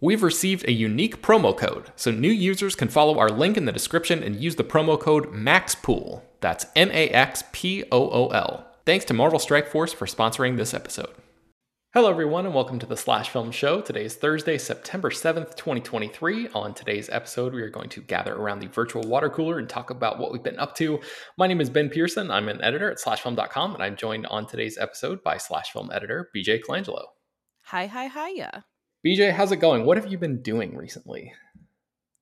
We've received a unique promo code, so new users can follow our link in the description and use the promo code MAXPOOL. That's M A X P O O L. Thanks to Marvel Strike Force for sponsoring this episode. Hello, everyone, and welcome to the Slash Film Show. Today is Thursday, September 7th, 2023. On today's episode, we are going to gather around the virtual water cooler and talk about what we've been up to. My name is Ben Pearson. I'm an editor at slashfilm.com, and I'm joined on today's episode by Slash Film editor BJ Colangelo. Hi, hi, hiya. BJ, how's it going? What have you been doing recently?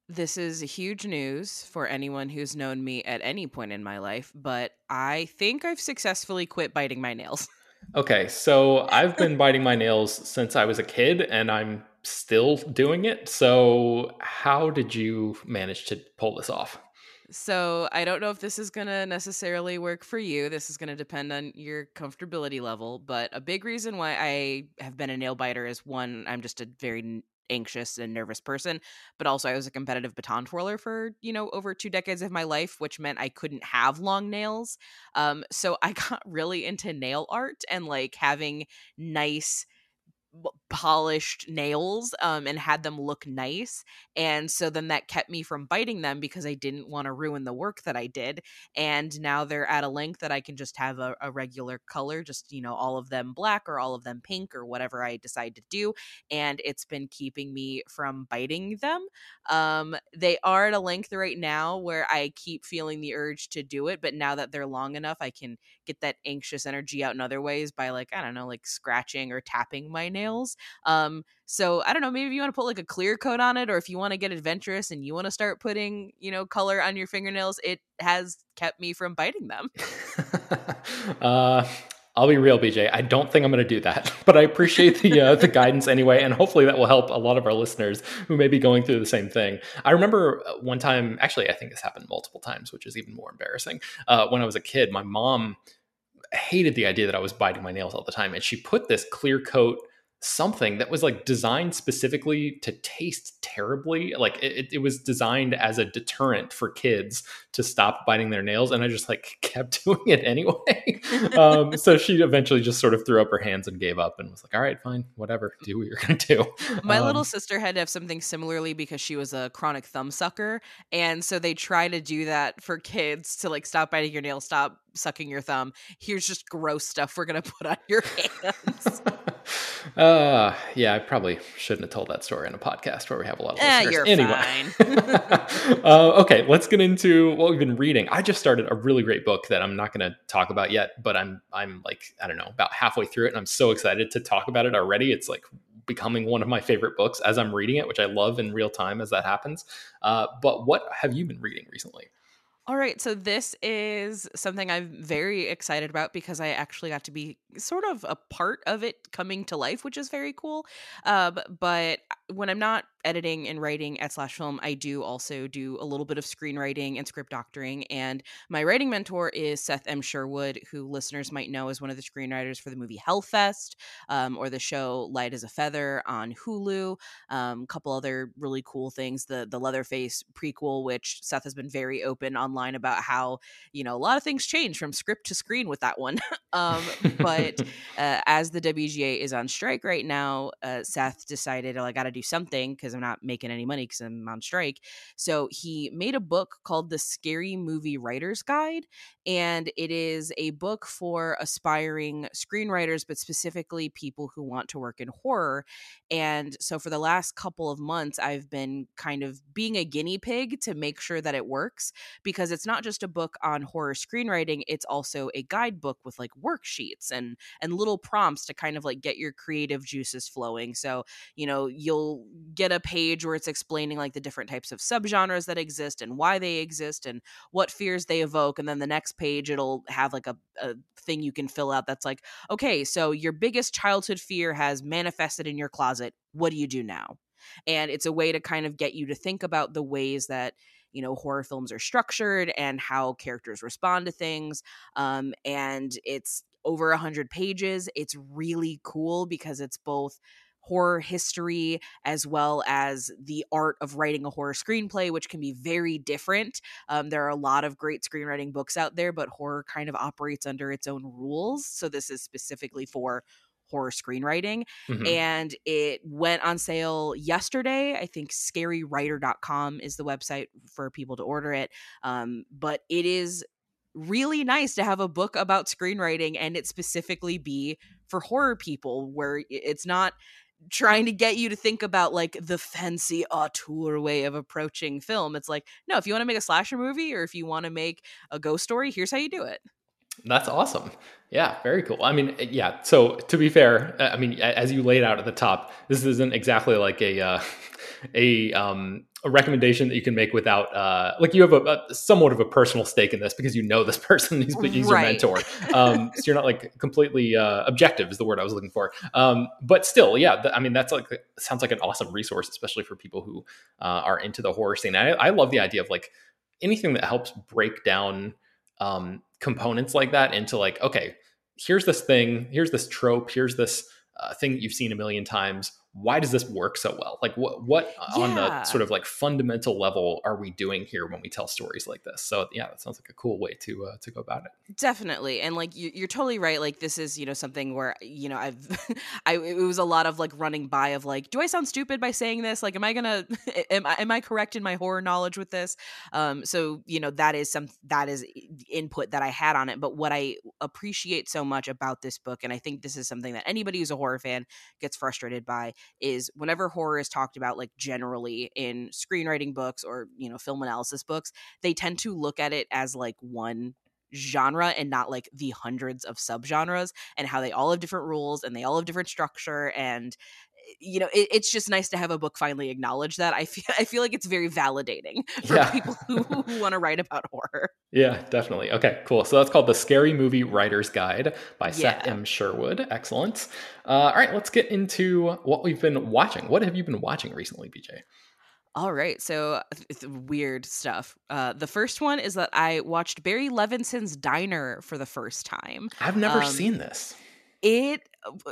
This is huge news for anyone who's known me at any point in my life, but I think I've successfully quit biting my nails. Okay, so I've been biting my nails since I was a kid and I'm still doing it. So, how did you manage to pull this off? So, I don't know if this is going to necessarily work for you. This is going to depend on your comfortability level, but a big reason why I have been a nail biter is one, I'm just a very anxious and nervous person but also i was a competitive baton twirler for you know over two decades of my life which meant i couldn't have long nails um so i got really into nail art and like having nice polished nails um, and had them look nice. And so then that kept me from biting them because I didn't want to ruin the work that I did. And now they're at a length that I can just have a, a, regular color, just, you know, all of them black or all of them pink or whatever I decide to do. And it's been keeping me from biting them. Um, they are at a length right now where I keep feeling the urge to do it. But now that they're long enough, I can get that anxious energy out in other ways by, like, I don't know, like scratching or tapping my nails. Um, so I don't know, maybe you want to put like a clear coat on it, or if you want to get adventurous and you want to start putting, you know, color on your fingernails, it has kept me from biting them. uh, I'll be real, BJ. I don't think I'm going to do that, but I appreciate the uh, the guidance anyway, and hopefully that will help a lot of our listeners who may be going through the same thing. I remember uh, one time, actually, I think this happened multiple times, which is even more embarrassing. Uh, when I was a kid, my mom hated the idea that I was biting my nails all the time, and she put this clear coat something that was like designed specifically to taste terribly. Like it, it was designed as a deterrent for kids to stop biting their nails. And I just like kept doing it anyway. um, so she eventually just sort of threw up her hands and gave up and was like, all right, fine, whatever, do what you're going to do. My um, little sister had to have something similarly because she was a chronic thumb sucker. And so they try to do that for kids to like stop biting your nails, stop sucking your thumb. Here's just gross stuff we're going to put on your hands. Uh, yeah, I probably shouldn't have told that story on a podcast where we have a lot of eh, listeners. anyway, uh, okay, let's get into what we've been reading. I just started a really great book that I'm not going to talk about yet, but I'm I'm like I don't know about halfway through it, and I'm so excited to talk about it already. It's like becoming one of my favorite books as I'm reading it, which I love in real time as that happens. Uh, but what have you been reading recently? All right, so this is something I'm very excited about because I actually got to be sort of a part of it coming to life, which is very cool. Um, but when I'm not editing and writing at Slash Film, I do also do a little bit of screenwriting and script doctoring. And my writing mentor is Seth M. Sherwood, who listeners might know as one of the screenwriters for the movie Hellfest um, or the show Light as a Feather on Hulu. A um, couple other really cool things. The the Leatherface prequel, which Seth has been very open online about how you know a lot of things change from script to screen with that one. um, but uh, as the WGA is on strike right now, uh, Seth decided, oh, I got to do something because I'm not making any money because I'm on strike. So he made a book called The Scary Movie Writer's Guide. And it is a book for aspiring screenwriters, but specifically people who want to work in horror. And so for the last couple of months, I've been kind of being a guinea pig to make sure that it works because it's not just a book on horror screenwriting it's also a guidebook with like worksheets and and little prompts to kind of like get your creative juices flowing so you know you'll get a page where it's explaining like the different types of subgenres that exist and why they exist and what fears they evoke and then the next page it'll have like a, a thing you can fill out that's like okay so your biggest childhood fear has manifested in your closet. What do you do now? And it's a way to kind of get you to think about the ways that you know horror films are structured and how characters respond to things um, and it's over 100 pages. It's really cool because it's both horror history as well as the art of writing a horror screenplay, which can be very different. Um, there are a lot of great screenwriting books out there, but horror kind of operates under its own rules. So this is specifically for horror screenwriting. Mm-hmm. And it went on sale yesterday. I think scarywriter.com is the website for people to order it. Um, but it is really nice to have a book about screenwriting and it specifically be for horror people where it's not trying to get you to think about like the fancy auteur way of approaching film. It's like, no, if you want to make a slasher movie or if you want to make a ghost story, here's how you do it. That's awesome. Yeah, very cool. I mean, eh, yeah. So to be fair, I mean, as you laid out at the top, this isn't exactly like a uh, a um, a recommendation that you can make without uh, like you have a, a, somewhat of a personal stake in this because you know this person he's, he's right. your mentor. Um, so you're not like completely uh, objective is the word i was looking for. Um, but still yeah th- i mean that's like sounds like an awesome resource especially for people who uh, are into the horror scene. I, I, love the idea of like anything that helps break down um, components like that into like okay here's this thing here's this trope here's this uh, thing that you've seen a million times why does this work so well? Like what what yeah. on the sort of like fundamental level are we doing here when we tell stories like this? So yeah that sounds like a cool way to uh, to go about it. Definitely and like you, are totally right like this is you know something where you know i've i it was a lot of like running by of like do i sound stupid by saying this? Like am i gonna am i am i correct in my horror knowledge with this? Um so you know that is some that is input that i had on it but what i appreciate so much about this book and i think this is something that anybody who's a horror fan gets frustrated by is whenever horror is talked about like generally in screenwriting books or you know film analysis books they tend to look at it as like one genre and not like the hundreds of subgenres and how they all have different rules and they all have different structure and you know, it, it's just nice to have a book finally acknowledge that. I feel I feel like it's very validating for yeah. people who, who want to write about horror. Yeah, definitely. Okay, cool. So that's called the Scary Movie Writer's Guide by yeah. Seth M. Sherwood. Excellent. Uh, all right, let's get into what we've been watching. What have you been watching recently, BJ? All right, so it's weird stuff. Uh, the first one is that I watched Barry Levinson's Diner for the first time. I've never um, seen this. It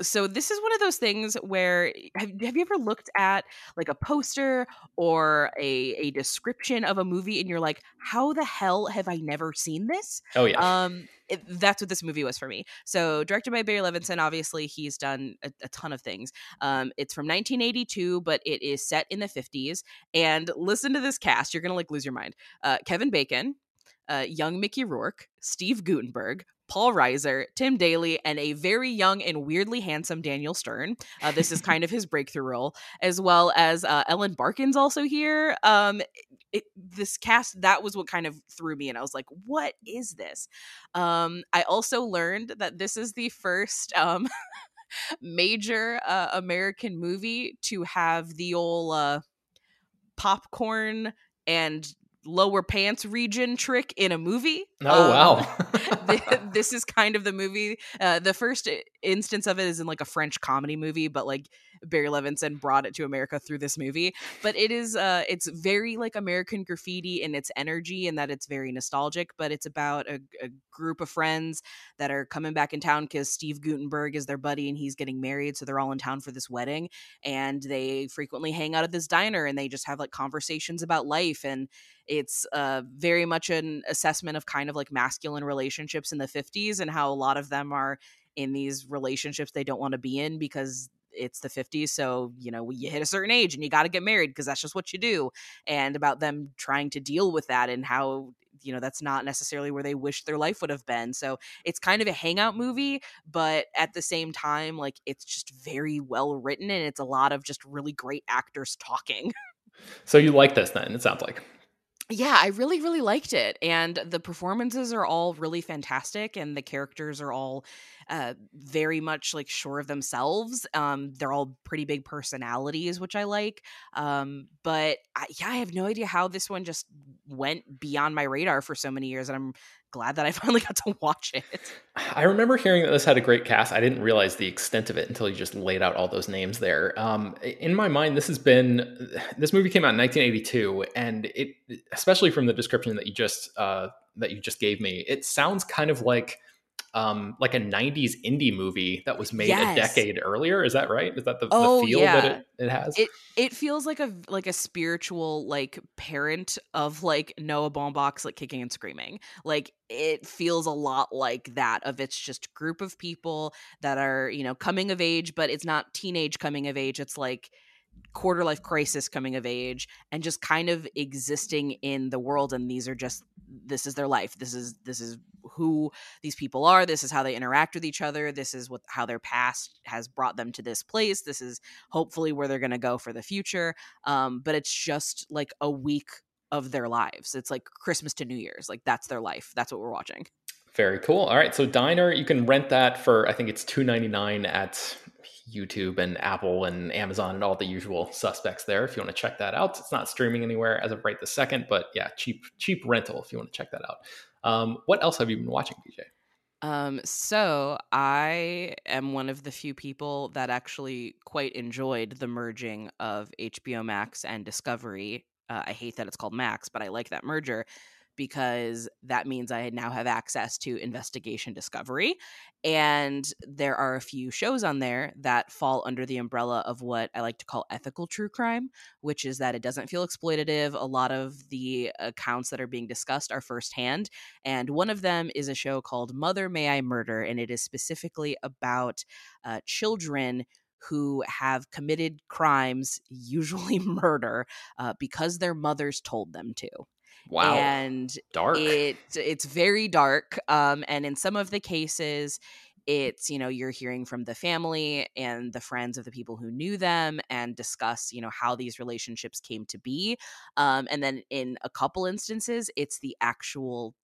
so this is one of those things where have, have you ever looked at like a poster or a, a description of a movie and you're like how the hell have i never seen this? Oh yeah. Um it, that's what this movie was for me. So directed by barry levinson obviously he's done a, a ton of things. Um it's from 1982 but it is set in the 50s and listen to this cast you're gonna like lose your mind. Uh kevin bacon uh, young Mickey Rourke, Steve Guttenberg, Paul Reiser, Tim Daly, and a very young and weirdly handsome Daniel Stern. Uh, this is kind of his breakthrough role, as well as uh, Ellen Barkin's also here. Um, it, this cast that was what kind of threw me, and I was like, "What is this?" Um, I also learned that this is the first. Um, major uh, American movie to have the old uh, popcorn and lower pants region trick in a movie. Oh um, wow! this is kind of the movie. Uh, the first instance of it is in like a French comedy movie, but like Barry Levinson brought it to America through this movie. But it is uh it's very like American graffiti in its energy and that it's very nostalgic, but it's about a, a group of friends that are coming back in town because Steve Guttenberg is their buddy and he's getting married, so they're all in town for this wedding. And they frequently hang out at this diner and they just have like conversations about life and it's uh, very much an assessment of kind of like masculine relationships in the 50s and how a lot of them are in these relationships they don't want to be in because it's the 50s so you know you hit a certain age and you got to get married because that's just what you do and about them trying to deal with that and how you know that's not necessarily where they wish their life would have been so it's kind of a hangout movie but at the same time like it's just very well written and it's a lot of just really great actors talking so you like this then it sounds like yeah, I really, really liked it. And the performances are all really fantastic, and the characters are all uh, very much like sure of themselves. Um, they're all pretty big personalities, which I like. Um, but I, yeah, I have no idea how this one just went beyond my radar for so many years, and I'm glad that I finally got to watch it. I remember hearing that this had a great cast. I didn't realize the extent of it until you just laid out all those names there. Um, in my mind, this has been this movie came out in 1982, and it, especially from the description that you just uh, that you just gave me, it sounds kind of like um, like a 90s indie movie that was made yes. a decade earlier. Is that right? Is that the, oh, the feel yeah. that it, it has? It it feels like a like a spiritual like parent of like Noah Baumbach's like kicking and screaming. Like it feels a lot like that of it's just group of people that are, you know, coming of age, but it's not teenage coming of age. It's like quarter life crisis coming of age and just kind of existing in the world and these are just this is their life. This is this is who these people are. This is how they interact with each other. This is what how their past has brought them to this place. This is hopefully where they're going to go for the future. Um, but it's just like a week of their lives. It's like christmas to new year's. Like that's their life. That's what we're watching. Very cool. All right so diner you can rent that for i think it's 299 at YouTube and Apple and Amazon and all the usual suspects there. If you want to check that out, it's not streaming anywhere as of right this second, but yeah, cheap cheap rental if you want to check that out. Um, what else have you been watching, BJ? Um, so I am one of the few people that actually quite enjoyed the merging of HBO Max and Discovery. Uh, I hate that it's called Max, but I like that merger because that means I now have access to investigation discovery. And there are a few shows on there that fall under the umbrella of what I like to call ethical true crime, which is that it doesn't feel exploitative. A lot of the accounts that are being discussed are firsthand. And one of them is a show called Mother May I Murder, and it is specifically about uh, children who have committed crimes, usually murder, uh, because their mothers told them to. Wow. And dark. It it's very dark. Um, and in some of the cases, it's you know you're hearing from the family and the friends of the people who knew them and discuss you know how these relationships came to be um, and then in a couple instances it's the actual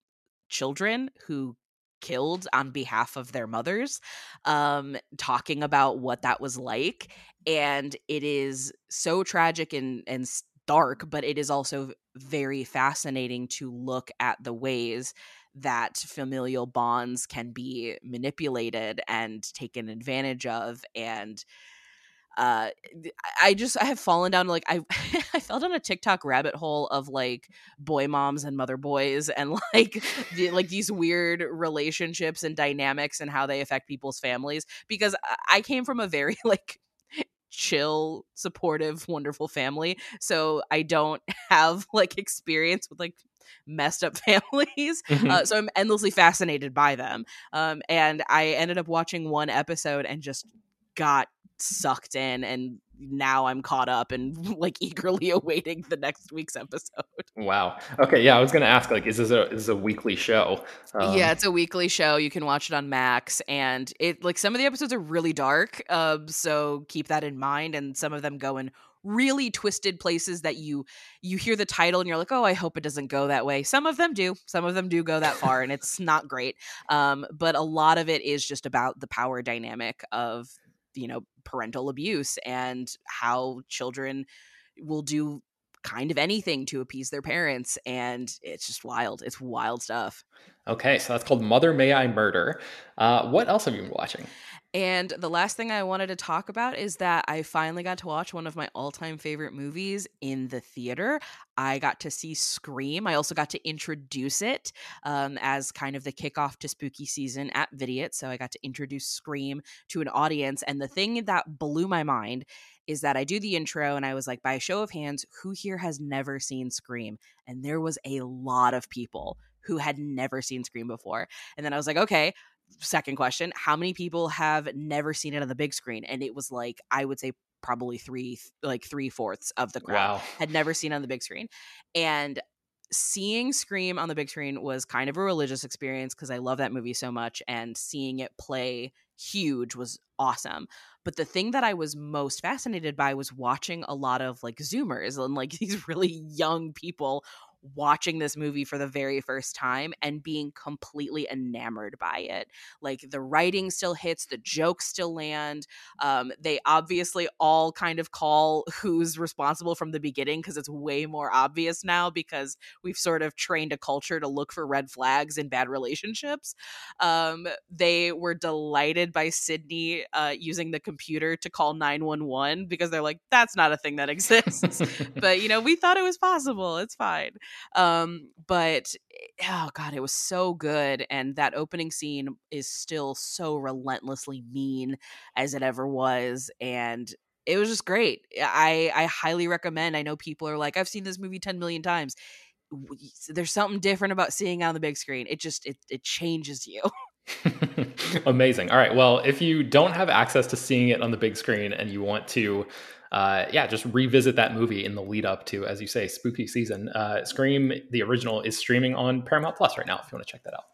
children who killed on behalf of their mothers um, talking about what that was like and it is so tragic and and dark, but it is also very fascinating to look at the ways that familial bonds can be manipulated and taken advantage of and uh i just i have fallen down like i i fell down a tiktok rabbit hole of like boy moms and mother boys and like the, like these weird relationships and dynamics and how they affect people's families because i came from a very like chill, supportive, wonderful family. So I don't have like experience with like messed up families. Mm-hmm. Uh, so I'm endlessly fascinated by them. Um, and I ended up watching one episode and just got sucked in and now I'm caught up and like eagerly awaiting the next week's episode. Wow. Okay. Yeah, I was gonna ask like, is this a is this a weekly show? Um, yeah, it's a weekly show. You can watch it on Max, and it like some of the episodes are really dark. Um, so keep that in mind. And some of them go in really twisted places that you you hear the title and you're like, oh, I hope it doesn't go that way. Some of them do. Some of them do go that far, and it's not great. Um, but a lot of it is just about the power dynamic of you know parental abuse and how children will do kind of anything to appease their parents and it's just wild it's wild stuff. Okay so that's called mother may i murder. Uh, what else have you been watching and the last thing I wanted to talk about is that I finally got to watch one of my all time favorite movies in the theater. I got to see Scream. I also got to introduce it um, as kind of the kickoff to spooky season at Vidiot. So I got to introduce Scream to an audience. And the thing that blew my mind is that I do the intro and I was like, by a show of hands, who here has never seen Scream? And there was a lot of people who had never seen Scream before. And then I was like, okay, second question how many people have never seen it on the big screen? And it was like i would say probably three like three fourths of the crowd wow. had never seen on the big screen. And seeing scream on the big screen was kind of a religious experience because i love that movie so much and seeing it play huge was awesome. But the thing that i was most fascinated by was watching a lot of like zoomers and like these really young people watching this movie for the very first time and being completely enamored by it. Like the writing still hits, the jokes still land. Um, they obviously all kind of call who's responsible from the beginning because it's way more obvious now because we've sort of trained a culture to look for red flags in bad relationships. Um, they were delighted by Sydney uh, using the computer to call 911 because they're like, that's not a thing that exists. but, you know, we thought it was possible. It's fine. Um, but eh, oh god, it was so good, and that opening scene is still so relentlessly mean as it ever was, and it was just great. I I highly recommend. I know people are like, I've seen this movie ten million times. There's something different about seeing on the big screen. It just it it changes you. Amazing. All right. Well, if you don't have access to seeing it on the big screen and you want to uh, yeah, just revisit that movie in the lead up to, as you say, spooky season. Uh, Scream, the original, is streaming on Paramount Plus right now if you want to check that out.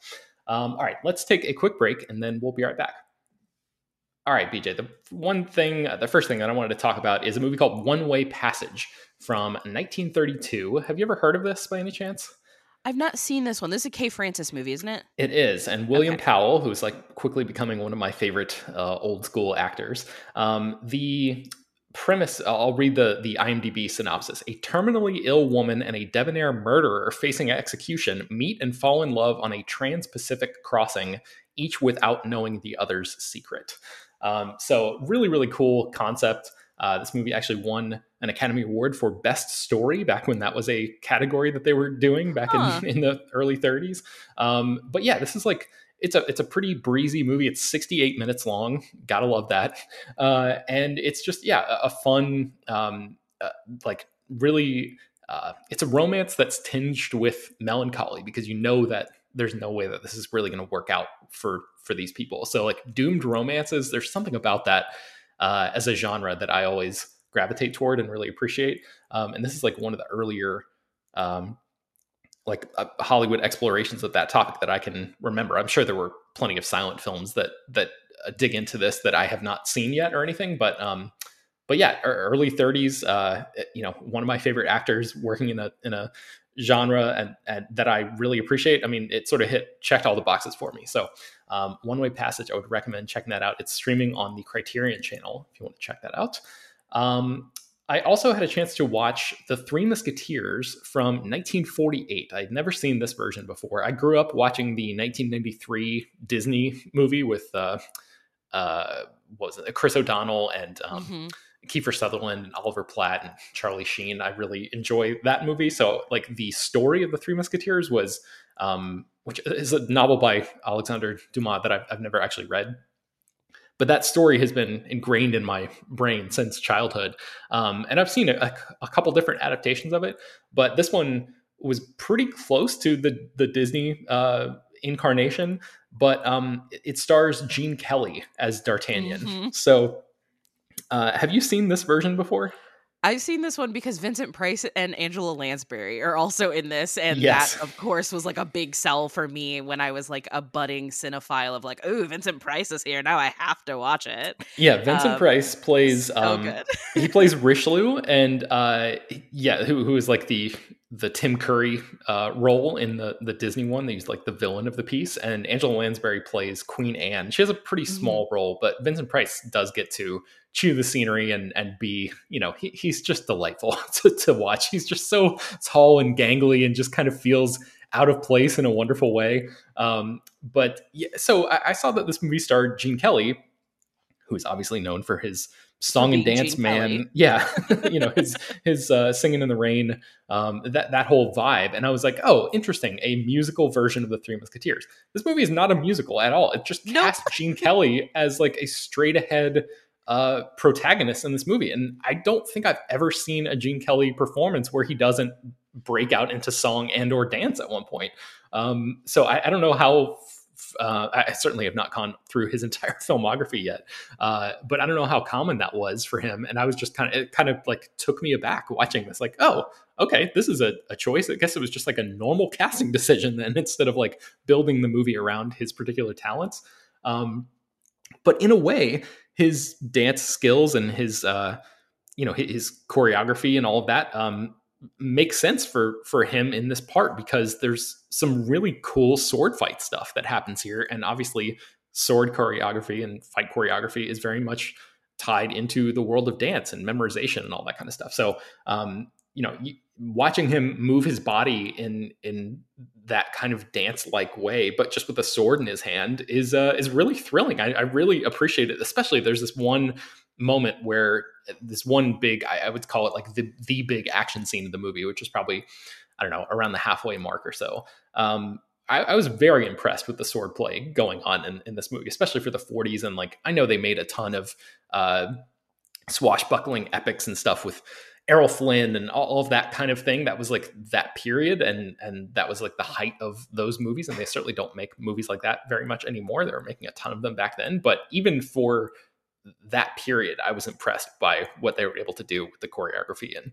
Um, all right, let's take a quick break and then we'll be right back. All right, BJ, the one thing, the first thing that I wanted to talk about is a movie called One Way Passage from 1932. Have you ever heard of this by any chance? I've not seen this one. This is a Kay Francis movie, isn't it? It is, and William okay. Powell, who's like quickly becoming one of my favorite uh, old school actors. Um, the premise i'll read the the imdb synopsis. A terminally ill woman and a debonair murderer facing execution meet and fall in love on a trans-pacific crossing each without knowing the other's secret. Um, so really really cool concept. Uh, this movie actually won an academy award for best story back when that was a category that they were doing back huh. in, in the early 30s um, but yeah this is like it's a it's a pretty breezy movie. It's 68 minutes long. Gotta love that. Uh, and it's just yeah, a, a fun um, uh, like really. Uh, it's a romance that's tinged with melancholy because you know that there's no way that this is really going to work out for for these people. So like doomed romances, there's something about that uh, as a genre that I always gravitate toward and really appreciate. Um, and this is like one of the earlier um, like uh, Hollywood explorations of that topic that I can remember. I'm sure there were plenty of silent films that that uh, dig into this that I have not seen yet or anything, but um, but yeah, early 30s. Uh, you know, one of my favorite actors working in a in a genre and, and that I really appreciate. I mean, it sort of hit checked all the boxes for me. So, um, One Way Passage, I would recommend checking that out. It's streaming on the Criterion Channel if you want to check that out. Um, I also had a chance to watch The Three Musketeers from 1948. I'd never seen this version before. I grew up watching the 1993 Disney movie with uh, uh, what was it, Chris O'Donnell and um, mm-hmm. Kiefer Sutherland and Oliver Platt and Charlie Sheen. I really enjoy that movie. So, like, the story of The Three Musketeers was, um, which is a novel by Alexander Dumas that I've, I've never actually read but that story has been ingrained in my brain since childhood. Um, and I've seen a, a, couple different adaptations of it, but this one was pretty close to the the Disney uh, incarnation. But um, it stars Gene Kelly as D'Artagnan. Mm-hmm. So, uh, have you seen this version before? I've seen this one because Vincent Price and Angela Lansbury are also in this, and yes. that, of course, was like a big sell for me when I was like a budding cinephile of like, oh, Vincent Price is here now, I have to watch it. Yeah, Vincent um, Price plays. So um, he plays Richelieu, and uh, yeah, who who is like the the Tim Curry uh, role in the the Disney one. He's like the villain of the piece, and Angela Lansbury plays Queen Anne. She has a pretty mm-hmm. small role, but Vincent Price does get to chew the scenery and and be you know he, he's just delightful to, to watch he's just so tall and gangly and just kind of feels out of place in a wonderful way um, but yeah, so I, I, saw that this movie starred gene kelly who's obviously known for his song and dance gene man kelly. yeah you know his his uh, singing in the rain um, that that whole vibe and i was like oh interesting a musical version of the three musketeers this movie is not a musical at all it just cast gene kelly as like a straight ahead uh, protagonist in this movie. And I don't think I've ever seen a Gene Kelly performance where he doesn't break out into song and or dance at one point. Um, so I, I, don't know how. Uh, I certainly have not gone through his entire filmography yet, uh, but I don't know how common that was for him. And I was just kind of, it kind of like took me aback watching this. Like, oh, okay, this is a, a choice. I guess it was just like a normal casting decision then, instead of like building the movie around his particular talents. Um, but in a way, his dance skills and his uh, you know his choreography and all of that um, makes sense for for him in this part because there's some really cool sword fight stuff that happens here. And obviously sword choreography and fight choreography is very much tied into the world of dance and memorization and all that kind of stuff. So um, you know watching him move his body in in that kind of dance like way but just with a sword in his hand is uh, is really thrilling. I, I really appreciate it especially there's this one moment where this one big I, I, would call it like the the big action scene of the movie which is probably i don't know around the halfway mark or so. Um, I, I, was very impressed with the sword play going on in, in, this movie especially for the 40s and like i know they made a ton of uh, swashbuckling epics and stuff with errol flynn and all of that kind of thing. That was like that period and and that was like the height of those movies and they certainly don't make movies like that very much anymore. They were making a ton of them back then but even for that period, I was impressed by what they were able to do with the choreography. And,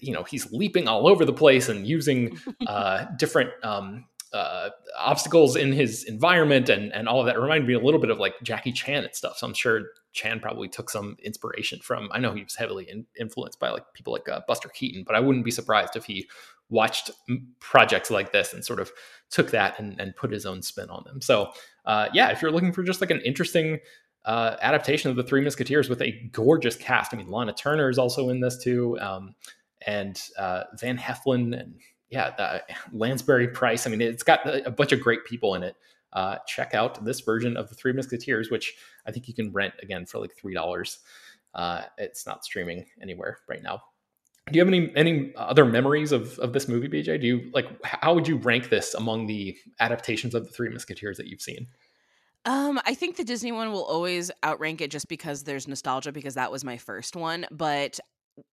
you know, he's leaping all over the place and using uh, different um, uh, obstacles in his environment and, and all of that. It reminded me a little bit of like Jackie Chan and stuff. So I'm sure Chan probably took some inspiration from, I know he was heavily in, influenced by like people like uh, Buster Keaton, but I wouldn't be surprised if he watched projects like this and sort of took that and, and put his own spin on them. So, uh, yeah, if you're looking for just like an interesting uh, adaptation of the Three Musketeers with a gorgeous cast. I mean, Lana Turner is also in this too, um, and uh, Van Heflin, and yeah, the, Lansbury Price. I mean, it's got a bunch of great people in it. Uh, check out this version of the Three Musketeers, which I think you can rent again for like three dollars. Uh, it's not streaming anywhere right now. Do you have any any other memories of of this movie, BJ? Do you like how would you rank this among the adaptations of the Three Musketeers that you've seen? Um, I think the Disney one will always outrank it just because there's nostalgia because that was my first one. But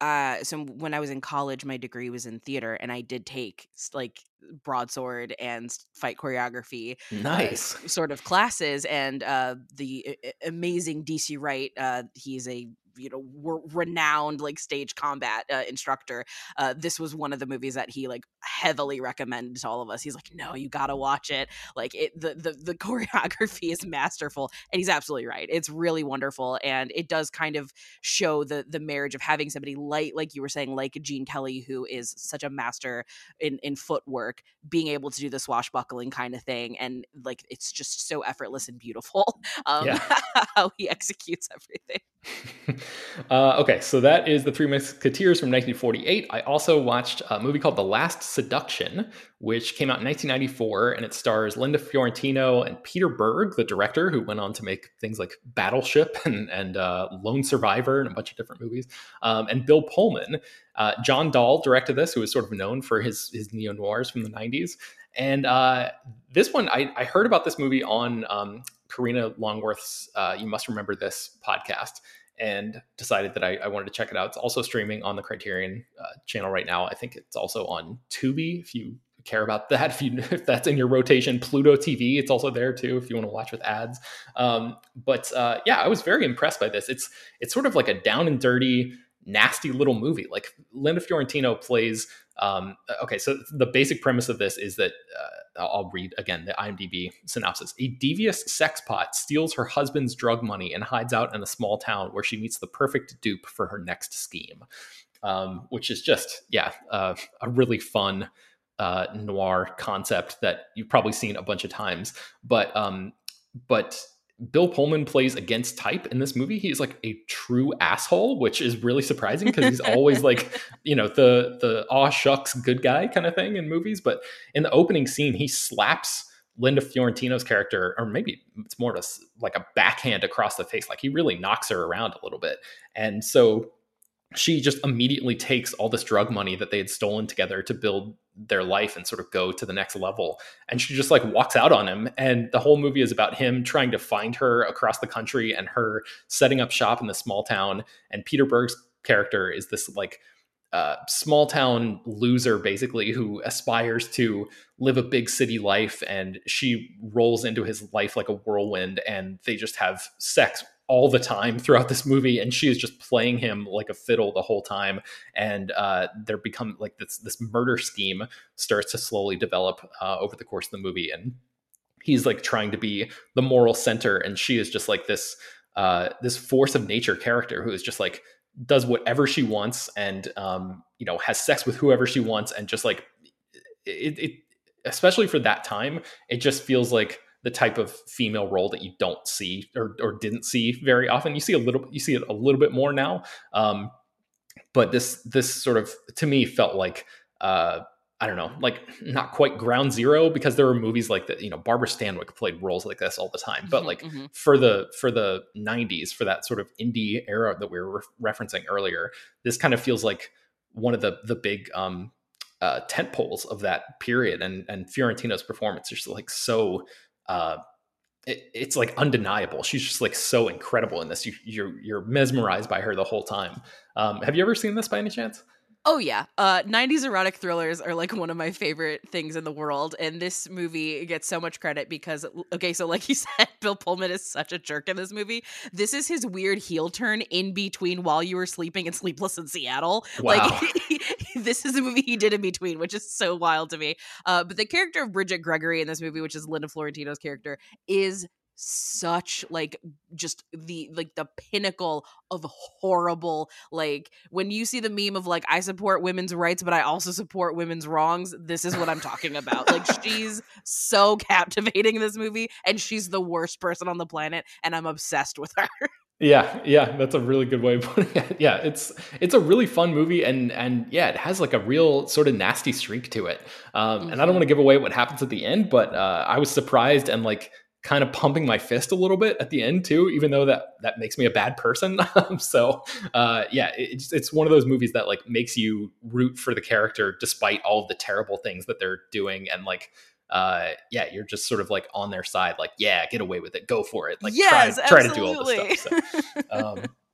uh, so when I was in college, my degree was in theater, and I did take like broadsword and fight choreography, uh, nice uh, sort of classes. And uh, the amazing DC Wright, uh, he's a you know renowned like stage combat uh, instructor uh, this was one of the movies that he like heavily recommended to all of us. He's like no you gotta watch it. Like it the, the the choreography is masterful and he's absolutely right. It's really wonderful and it does kind of show the the marriage of having somebody like like you were saying like gene kelly who is such a master in in footwork being able to do the swashbuckling kind of thing and like it's just so effortless and beautiful. Um yeah. how he executes everything uh, okay, so that is The Three Musketeers from 1948. I also watched a movie called The Last Seduction, which came out in 1994, and it stars Linda Fiorentino and Peter Berg, the director, who went on to make things like Battleship and, and uh, Lone Survivor and a bunch of different movies, um, and Bill Pullman. Uh, John Dahl directed this, who was sort of known for his, his neo noirs from the 90s. And uh, this one, I, I, heard about this movie on um, Karina Longworth's uh, You Must Remember This podcast and decided that I, I, wanted to check it out. It's also streaming on the Criterion uh, channel right now. I think it's also on Tubi if you care about that. If you if that's in your rotation, Pluto TV, it's also there too if you want to watch with ads. Um, but uh, yeah, I was very impressed by this. It's it's sort of like a down and dirty, nasty little movie. Like Linda Fiorentino plays. Um, okay, so the basic premise of this is that. Uh, I'll read again the IMDb synopsis. A devious sexpot steals her husband's drug money and hides out in a small town where she meets the perfect dupe for her next scheme. Um, which is just, yeah, uh, a really fun uh, noir concept that you've probably seen a bunch of times. But um, but Bill Pullman plays against type in this movie. He's like a true asshole, which is really surprising because he's always like, you know, the the aw shucks good guy kind of thing in movies. But in the opening scene, he slaps Linda Fiorentino's character, or maybe it's more of a, like a backhand across the face. Like he really knocks her around a little bit. And so she just immediately takes all this drug money that they had stolen together to build their life and sort of go to the next level. And she just like walks out on him. And the whole movie is about him trying to find her across the country and her setting up shop in the small town. And peter berg's character is this like uh, small town loser basically who aspires to live a big city life. And she rolls into his life like a whirlwind. And they just have sex all the time throughout this movie and she is just playing him like a fiddle the whole time. And uh, there become like this this murder scheme starts to slowly develop uh, over the course of the movie. And he's like trying to be the moral center and she is just like this uh, this force of nature character who is just like does whatever she wants and um, you know has sex with whoever she wants and just like it, it especially for that time it just feels like the type of female role that you don't see or, or didn't see very often you see a little you see it a little bit more now um, but this this sort of to me felt like uh, I don't know, like not quite ground zero because there were movies like that. You know, Barbara Stanwyck played roles like this all the time. But mm-hmm, like mm-hmm. for the for the '90s, for that sort of indie era that we were re- referencing earlier, this kind of feels like one of the the big um, uh, tent poles of that period. And and Fiorentino's performance is just like so. Uh, it, it's like undeniable. She's just like so incredible in this. You, you're you're mesmerized by her the whole time. Um, have you ever seen this by any chance? Oh yeah, uh, '90s erotic thrillers are like one of my favorite things in the world, and this movie gets so much credit because okay, so like you said, Bill Pullman is such a jerk in this movie. This is his weird heel turn in between While You Were Sleeping and Sleepless in Seattle. Wow. Like this is a movie he did in between, which is so wild to me. Uh, but the character of Bridget Gregory in this movie, which is Linda Fiorentino's character, is such like just the like the pinnacle of horrible like when you see the meme of like I support women's rights but I also support women's wrongs this is what I'm talking about like she's so captivating in this movie and she's the worst person on the planet and I'm obsessed with her yeah yeah that's a really good way of putting it yeah it's it's a really fun movie and and yeah it has like a real sort of nasty streak to it um mm-hmm. and I don't mm-hmm. want to give away what happens at the end but uh I was surprised and like kind of pumping my fist a little bit at the end too, even though that that makes me a bad person. so uh, yeah, it's it's one of those movies that like makes you root for the character despite all of the terrible things that they're doing, and like uh yeah you're just sort of like on their side like yeah get away with it. Go for it. Like yes, try, try to do all this stuff. so, um,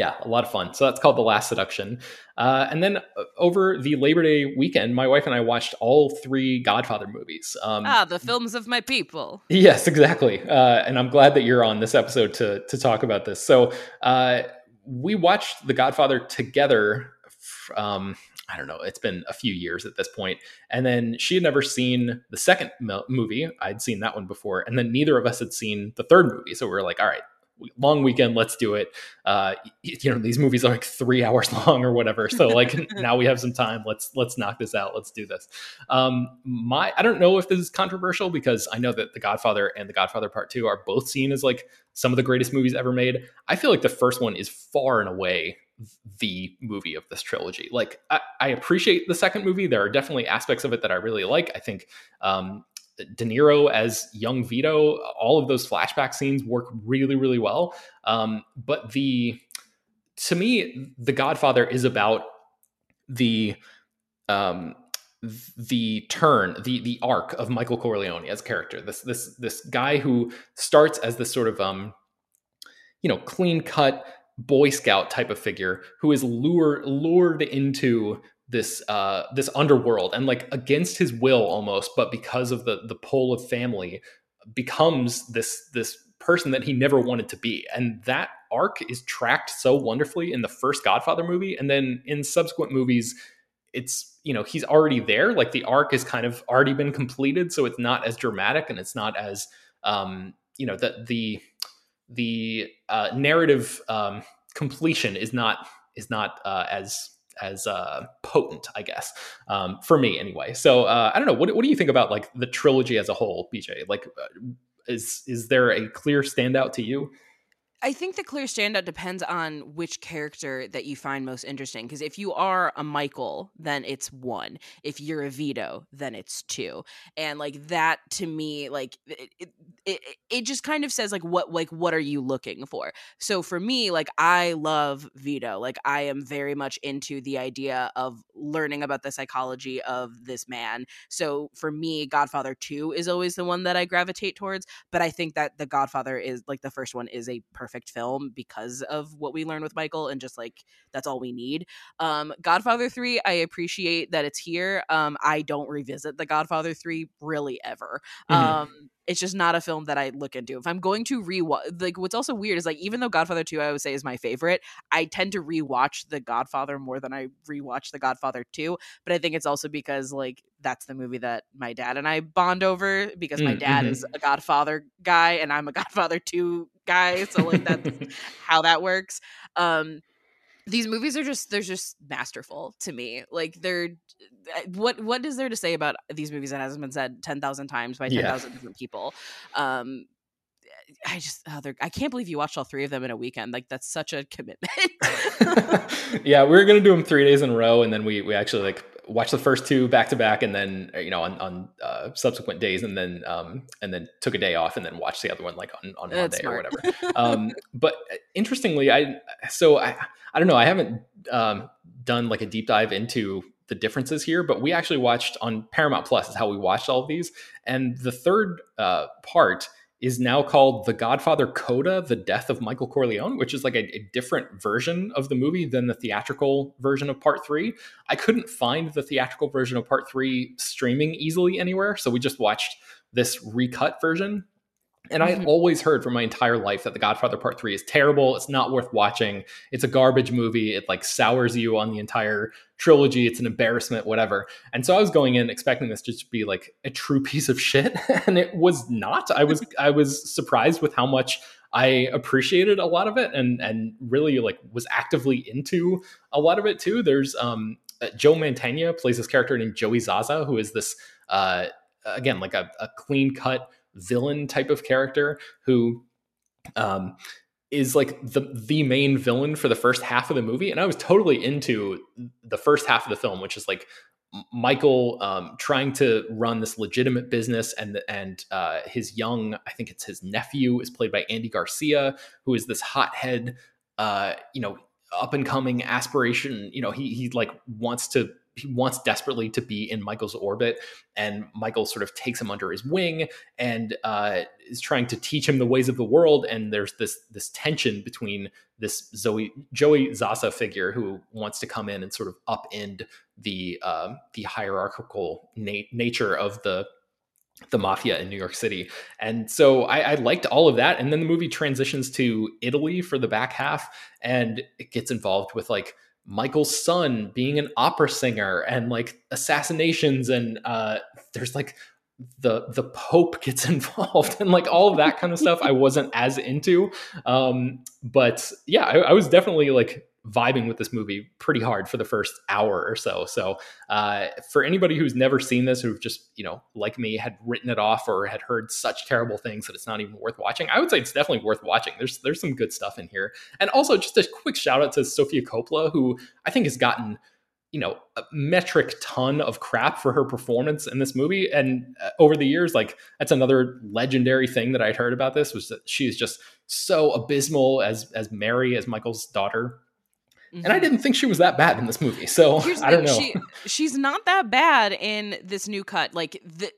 yeah, a lot of fun. So that's called The Last Seduction. Uh, and then uh, over the Labor Day weekend, my wife and I watched all three Godfather movies. Um, ah, the films of my people. Yes, exactly. Uh, and I'm glad that you're on this episode to to talk about this. So uh, we watched The Godfather together. Um, I don't know. It's been a few years at this point. point, and then she had never seen the second movie. I'd seen that one before, and then neither of us had seen the third movie. So we were like, "All right, long weekend let's do it. Uh you know these movies are like three hours long or whatever. So like now we have some time. Let's let's knock this out. Let's do this. Um my i don't know if this is controversial because i know that the godfather and the godfather part two are both seen as like some of the greatest movies ever made. I feel like the first one is far and away the movie of this trilogy. Like I, I appreciate the second movie. There are definitely aspects of it that i really like. I think um De Niro as young Vito, all of those flashback scenes work really, really well. Um, but the to me, The Godfather is about the um, the turn, the the arc of Michael Corleone as character. This this this guy who starts as this sort of um, you know, clean cut Boy Scout type of figure who is lured lured into this uh this underworld and like against his will almost but because of the the pull of family becomes this this person that he never wanted to be. And that arc is tracked so wonderfully in the first godfather movie and then in subsequent movies it's you know he's already there. Like the arc has kind of already been completed so it's not as dramatic and it's not as um you know that the the uh narrative um completion is not is not uh as as uh, potent, I guess, um, for me anyway. So uh, I don't know. What, what do you think about like the trilogy as a whole, BJ? Like, uh, is is there a clear standout to you? I think the clear standout depends on which character that you find most interesting. Because if you are a Michael, then it's one. If you're a Vito, then it's two. And like that to me, like it, it, it, just kind of says like what like what are you looking for? So for me, like I love Vito. Like I am very much into the idea of learning about the psychology of this man. So for me, Godfather Two is always the one that I gravitate towards. But I think that the Godfather is like the first one is a perfect perfect film because of what we learned with Michael and just like that's all we need. Um, Godfather 3, I appreciate that it's here. Um, I don't revisit The Godfather 3 really ever. Mm-hmm. Um, it's just not a film that I look into. If I'm going to rewatch, like what's also weird is like even though Godfather 2 I would say is my favorite, I tend to rewatch The Godfather more than I rewatch The Godfather 2. But I think it's also because like that's the movie that my dad and I bond over because my dad mm-hmm. is a Godfather guy and I'm a Godfather 2 guy. So like that's how that works. Um these movies are just they're just masterful to me like they're what what is there to say about these movies that hasn't been said 10,000 times by 10,000 yeah. different people um I just oh, I can't believe you watched all three of them in a weekend. Like that's such a commitment. yeah, we were gonna do them three days in a row, and then we we actually like watched the first two back to back, and then uh, you know on on uh, subsequent days, and then um and then took a day off, and then watched the other one like on on Monday or whatever. um, but uh, interestingly, I so I I don't know, I haven't um done like a deep dive into the differences here, but we actually watched on Paramount Plus is how we watched all of these, and the third uh, part is now called The Godfather Coda, The Death of Michael Corleone, which is like a, a, different version of the movie than the theatrical version of part three. I couldn't find the theatrical version of part three streaming easily anywhere. So we just watched this recut version. And I had mm-hmm. always heard for my entire life that The Godfather Part 3 is terrible. It's not worth watching. It's a garbage movie. It like sours you on the entire trilogy. It's an embarrassment, whatever. And so I was going in expecting this just to be like a true piece of shit. And it was not. I was I was surprised with how much I appreciated a lot of it and and really like was actively into a lot of it too. There's um uh, Joe Mantegna plays this character named Joey Zaza, who is this uh again like a, a clean cut villain type of character who um, is like the the main villain for the first half of the movie, and I was totally into the first half of the film, which is like Michael um, trying to run this legitimate business, and and uh, his young, I think it's his nephew, is played by Andy Garcia, who is this hothead, uh, you know, up and coming aspiration. You know, he he like wants to he wants desperately to be in Michael's orbit, and Michael sort of takes him under his wing and uh, is trying to teach him the ways of the world. And there's this this tension between this Zoe Joey Zaza figure who wants to come in and sort of upend the uh, the hierarchical na- nature of the the mafia in New York City. And so I, I, liked all of that. And then the movie transitions to Italy for the back half and it gets involved with like Michael's son being an opera singer and like assassinations and uh there's like the the pope gets involved and like all of that kind of stuff i wasn't as into. Um but yeah I, I was definitely like vibing with this movie pretty hard for the first hour or so. So, uh, for anybody who's never seen this, who've just, you know, like me, had written it off or had heard such terrible things that it's not even worth watching, I would say it's definitely worth watching. There's there's some good stuff in here, and also just a quick shout out to Sofia Coppola, who I think has gotten you know a metric ton of crap for her performance in this movie and uh, over the years like that's another legendary thing that i'd heard about this was that she is just so abysmal as as mary as michael's daughter Mm-hmm. And I mm-hmm. didn't think she was that bad in this movie. So Here's I don't know. She, she's not that bad in this new cut. Like the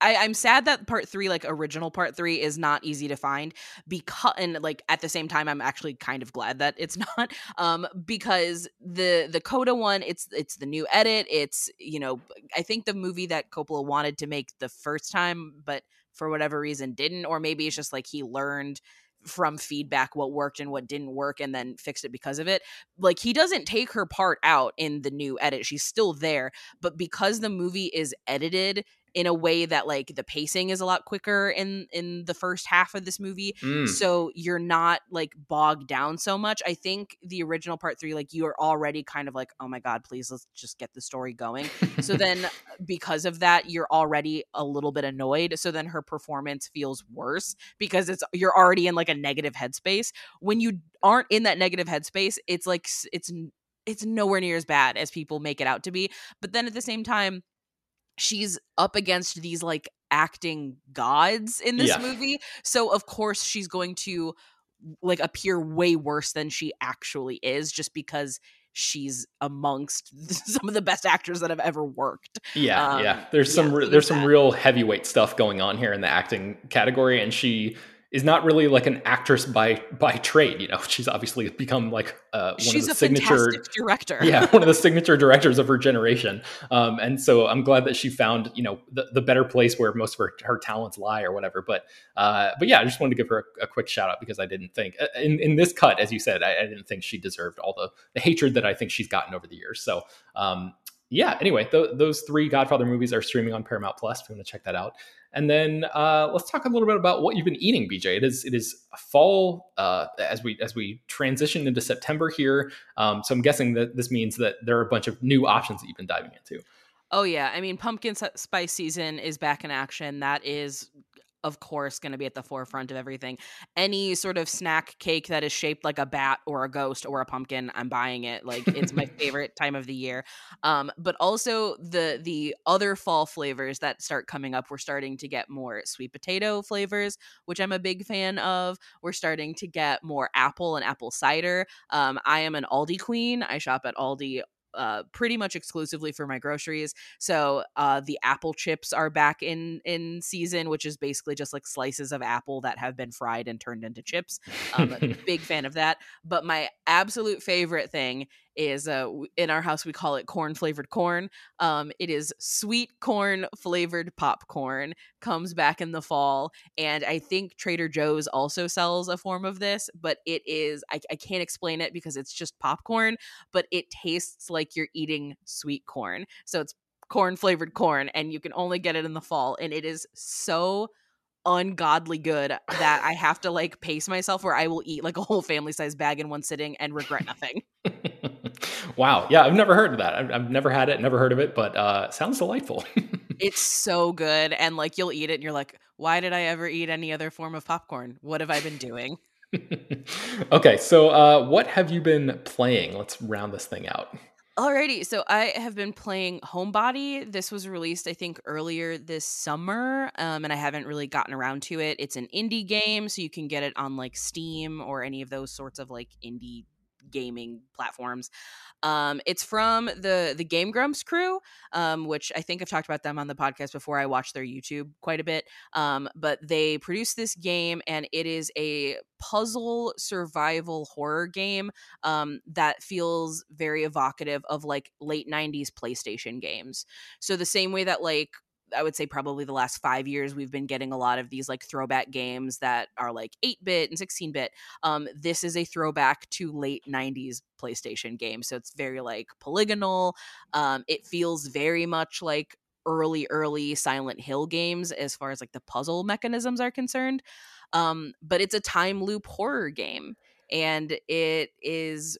I, am sad that part three, like original part three, is not easy to find because, and like at the same time, I'm actually kind of glad that it's not, um, because the the Coda one, it's it's the new edit. It's you know, I think the movie that Coppola wanted to make the first time, but for whatever reason didn't, or maybe it's just like he learned from feedback what worked and what didn't work and then fixed it because of it. Like he doesn't take her part out in the new edit. She's still there, but because the movie is edited in a way that like the pacing is a lot quicker in in the first half of this movie mm. so you're not like bogged down so much. I think the original part 3 like you are already kind of like oh my god please let's just get the story going. So then because of that you're already a little bit annoyed so then her performance feels worse because it's you're already in like a negative headspace. When you aren't in that negative headspace it's like it's it's nowhere near as bad as people make it out to be but then at the same time she's up against these like acting gods in this yeah. movie. So of course she's going to like appear way worse than she actually is just because she's amongst some of the best actors that have ever worked. Yeah, um, yeah. There's some yeah, there's some real heavyweight stuff going on here in the acting category and she is not really like an actress by by trade. You know, she's obviously become like uh, one she's of the signature director. yeah, one of the signature directors of her generation. Um, and so I'm glad that she found you know the, the better place where most of her, her talents lie or whatever. But uh, but yeah, I just wanted to give her a, a, quick shout out because I didn't think uh, in in this cut, as you said, I, I, didn't think she deserved all the the hatred that I think she's gotten over the years. So um, yeah, anyway, th- those three Godfather movies are streaming on Paramount Plus. If you want to check that out, and then uh, let's talk a little bit about what you've been eating, BJ. It is it is fall uh, as we as we transition into September here. Um, so I'm guessing that this means that there are a bunch of new options that you've been diving into. Oh yeah, I mean pumpkin spice season is back in action. That is of course going to be at the forefront of everything. Any sort of snack cake that is shaped like a bat or a ghost or a pumpkin, I'm buying it. Like it's my favorite time of the year. Um, but also the the other fall flavors that start coming up, we're starting to get more sweet potato flavors, which I'm a big fan of. We're starting to get more apple and apple cider. Um, I am an Aldi queen. I shop at Aldi uh, pretty much exclusively for my groceries. So uh, the apple chips are back in in season, which is basically just like slices of apple that have been fried and turned into chips. Um, big fan of that. But my absolute favorite thing is uh, in our house we call it corn flavored corn. Um, it is sweet corn flavored popcorn. Comes back in the fall, and I think Trader Joe's also sells a form of this. But it is I, I can't explain it because it's just popcorn, but it tastes like you're eating sweet corn. So it's corn flavored corn, and you can only get it in the fall, and it is so ungodly good that I have to like pace myself where I will eat like a whole family size bag in one sitting and regret nothing. wow. Yeah, I've never heard of that. I've, I've, never had it, never heard of it, but uh sounds delightful. it's so good and like you'll eat it and you're like, why did I ever eat any other form of popcorn? What have I been doing? okay, so uh what have you been playing? Let's round this thing out. Alrighty, so I have been playing Homebody. This was released, I think, earlier this summer, um, and I haven't really gotten around to it. It's an indie game, so you can get it on like Steam or any of those sorts of like indie gaming platforms. Um, it's from the the Game Grumps crew, um, which I think I've talked about them on the podcast before. I watch their YouTube quite a bit, um, but they produce this game, and it is a puzzle survival horror game um, that feels very evocative of like late '90s PlayStation games. So the same way that like I would say probably the last five years, we've been getting a lot of these like throwback games that are like 8 bit and 16 bit. Um, this is a throwback to late 90s PlayStation games. So it's very like polygonal. Um, it feels very much like early, early Silent Hill games as far as like the puzzle mechanisms are concerned. Um, but it's a time loop horror game. And it is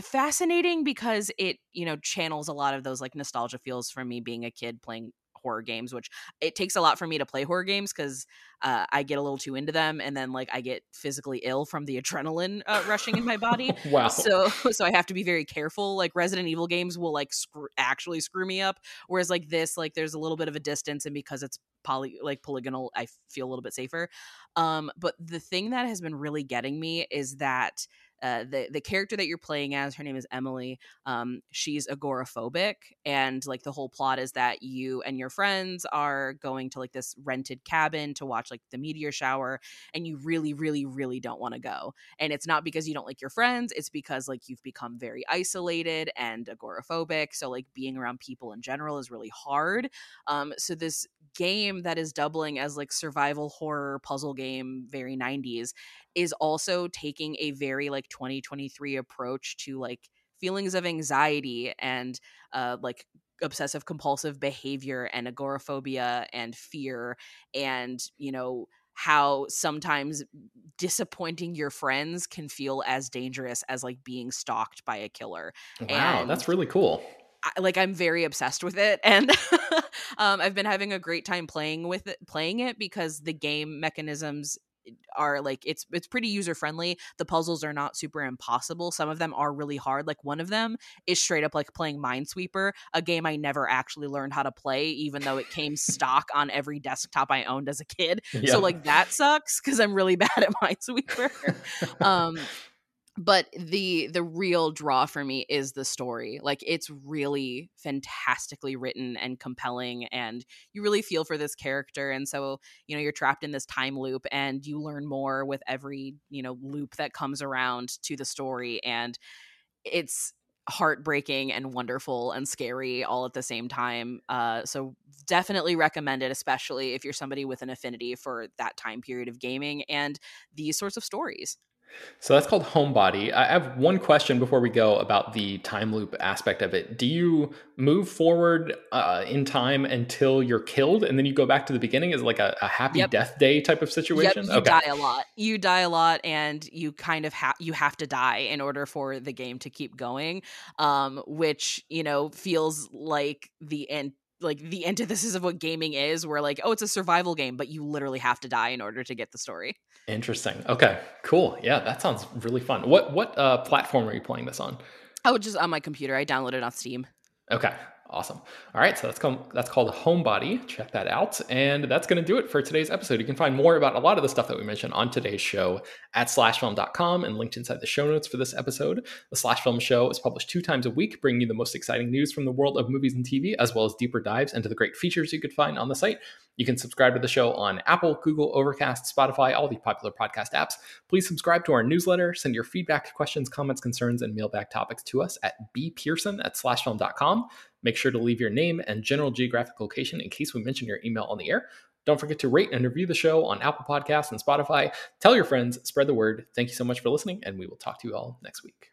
fascinating because it you know channels a lot of those like nostalgia feels from me being a kid playing horror games which it takes a lot for me to play horror games because uh, i get a little too into them and then like i get physically ill from the adrenaline uh, rushing in my body. Wow. So so i have to be very careful like resident evil games will like screw, actually screw me up whereas like this like there's a little bit of a distance and because it's poly like polygonal i feel a little bit safer. Um but the thing that has been really getting me is that uh, the the character that you're playing as, her name is Emily. Um, she's agoraphobic, and like the whole plot is that you and your friends are going to like this rented cabin to watch like the meteor shower, and you really, really, really don't want to go. And it's not because you don't like your friends; it's because like you've become very isolated and agoraphobic. So like being around people in general is really hard. Um, so this game that is doubling as like survival horror puzzle game, very 90s, is also taking a very like 2023 approach to like feelings of anxiety and uh like obsessive compulsive behavior and agoraphobia and fear and you know how sometimes disappointing your friends can feel as dangerous as like being stalked by a killer. Wow, and that's really cool. I, like I'm very obsessed with it, and um, I've been having a great time playing with it, playing it because the game mechanisms are like it's it's pretty user friendly. The puzzles are not super impossible. Some of them are really hard. Like one of them is straight up like playing Minesweeper, a game I never actually learned how to play, even though it came stock on every desktop I owned as a kid. Yeah. So like that sucks because I'm really bad at Minesweeper. um, but the the real draw for me is the story like it's really fantastically written and compelling and you really feel for this character and so you know you're trapped in this time loop and you learn more with every you know loop that comes around to the story and it's heartbreaking and wonderful and scary all at the same time uh so definitely recommend it especially if you're somebody with an affinity for that time period of gaming and these sorts of stories So that's called Homebody. I have one question before we go about the time loop aspect of it. Do you move forward uh, in time until you're killed and then you go back to the beginning? Is like a, a happy yep. death day type of situation? Yep, you okay. die a lot. You die a lot, and you kind of have you have to die in order for the game to keep going, um, which you know feels like the end like the antithesis of what gaming is where like oh it's a survival game but you literally have to die in order to get the story. Interesting. Okay cool. Yeah that sounds really fun. What what uh platform are you playing this on? Oh just on my computer. I downloaded it on steam. Okay Awesome. All right, so that's called, that's called Homebody. Check that out. And that's going to do it for today's episode. You can find more about a lot of the stuff that we mentioned on today's show at slashfilm.com and linked inside the show notes for this episode. The Slash Film Show is published two times a week, bringing you the most exciting news from the world of movies and TV, as well as deeper dives into the great features you could find on the site. You can subscribe to the show on Apple, Google, Overcast, Spotify, all the popular podcast apps. Please subscribe to our newsletter, send your feedback, questions, comments, concerns, and mailbag topics to us at bpearson at slashfilm.com. Make sure to leave your name and general geographic location in case we mention your email on the air. Don't forget to rate and review the show on Apple Podcasts and Spotify. Tell your friends, spread the word. Thank you so much for listening, and we will talk to you all next week.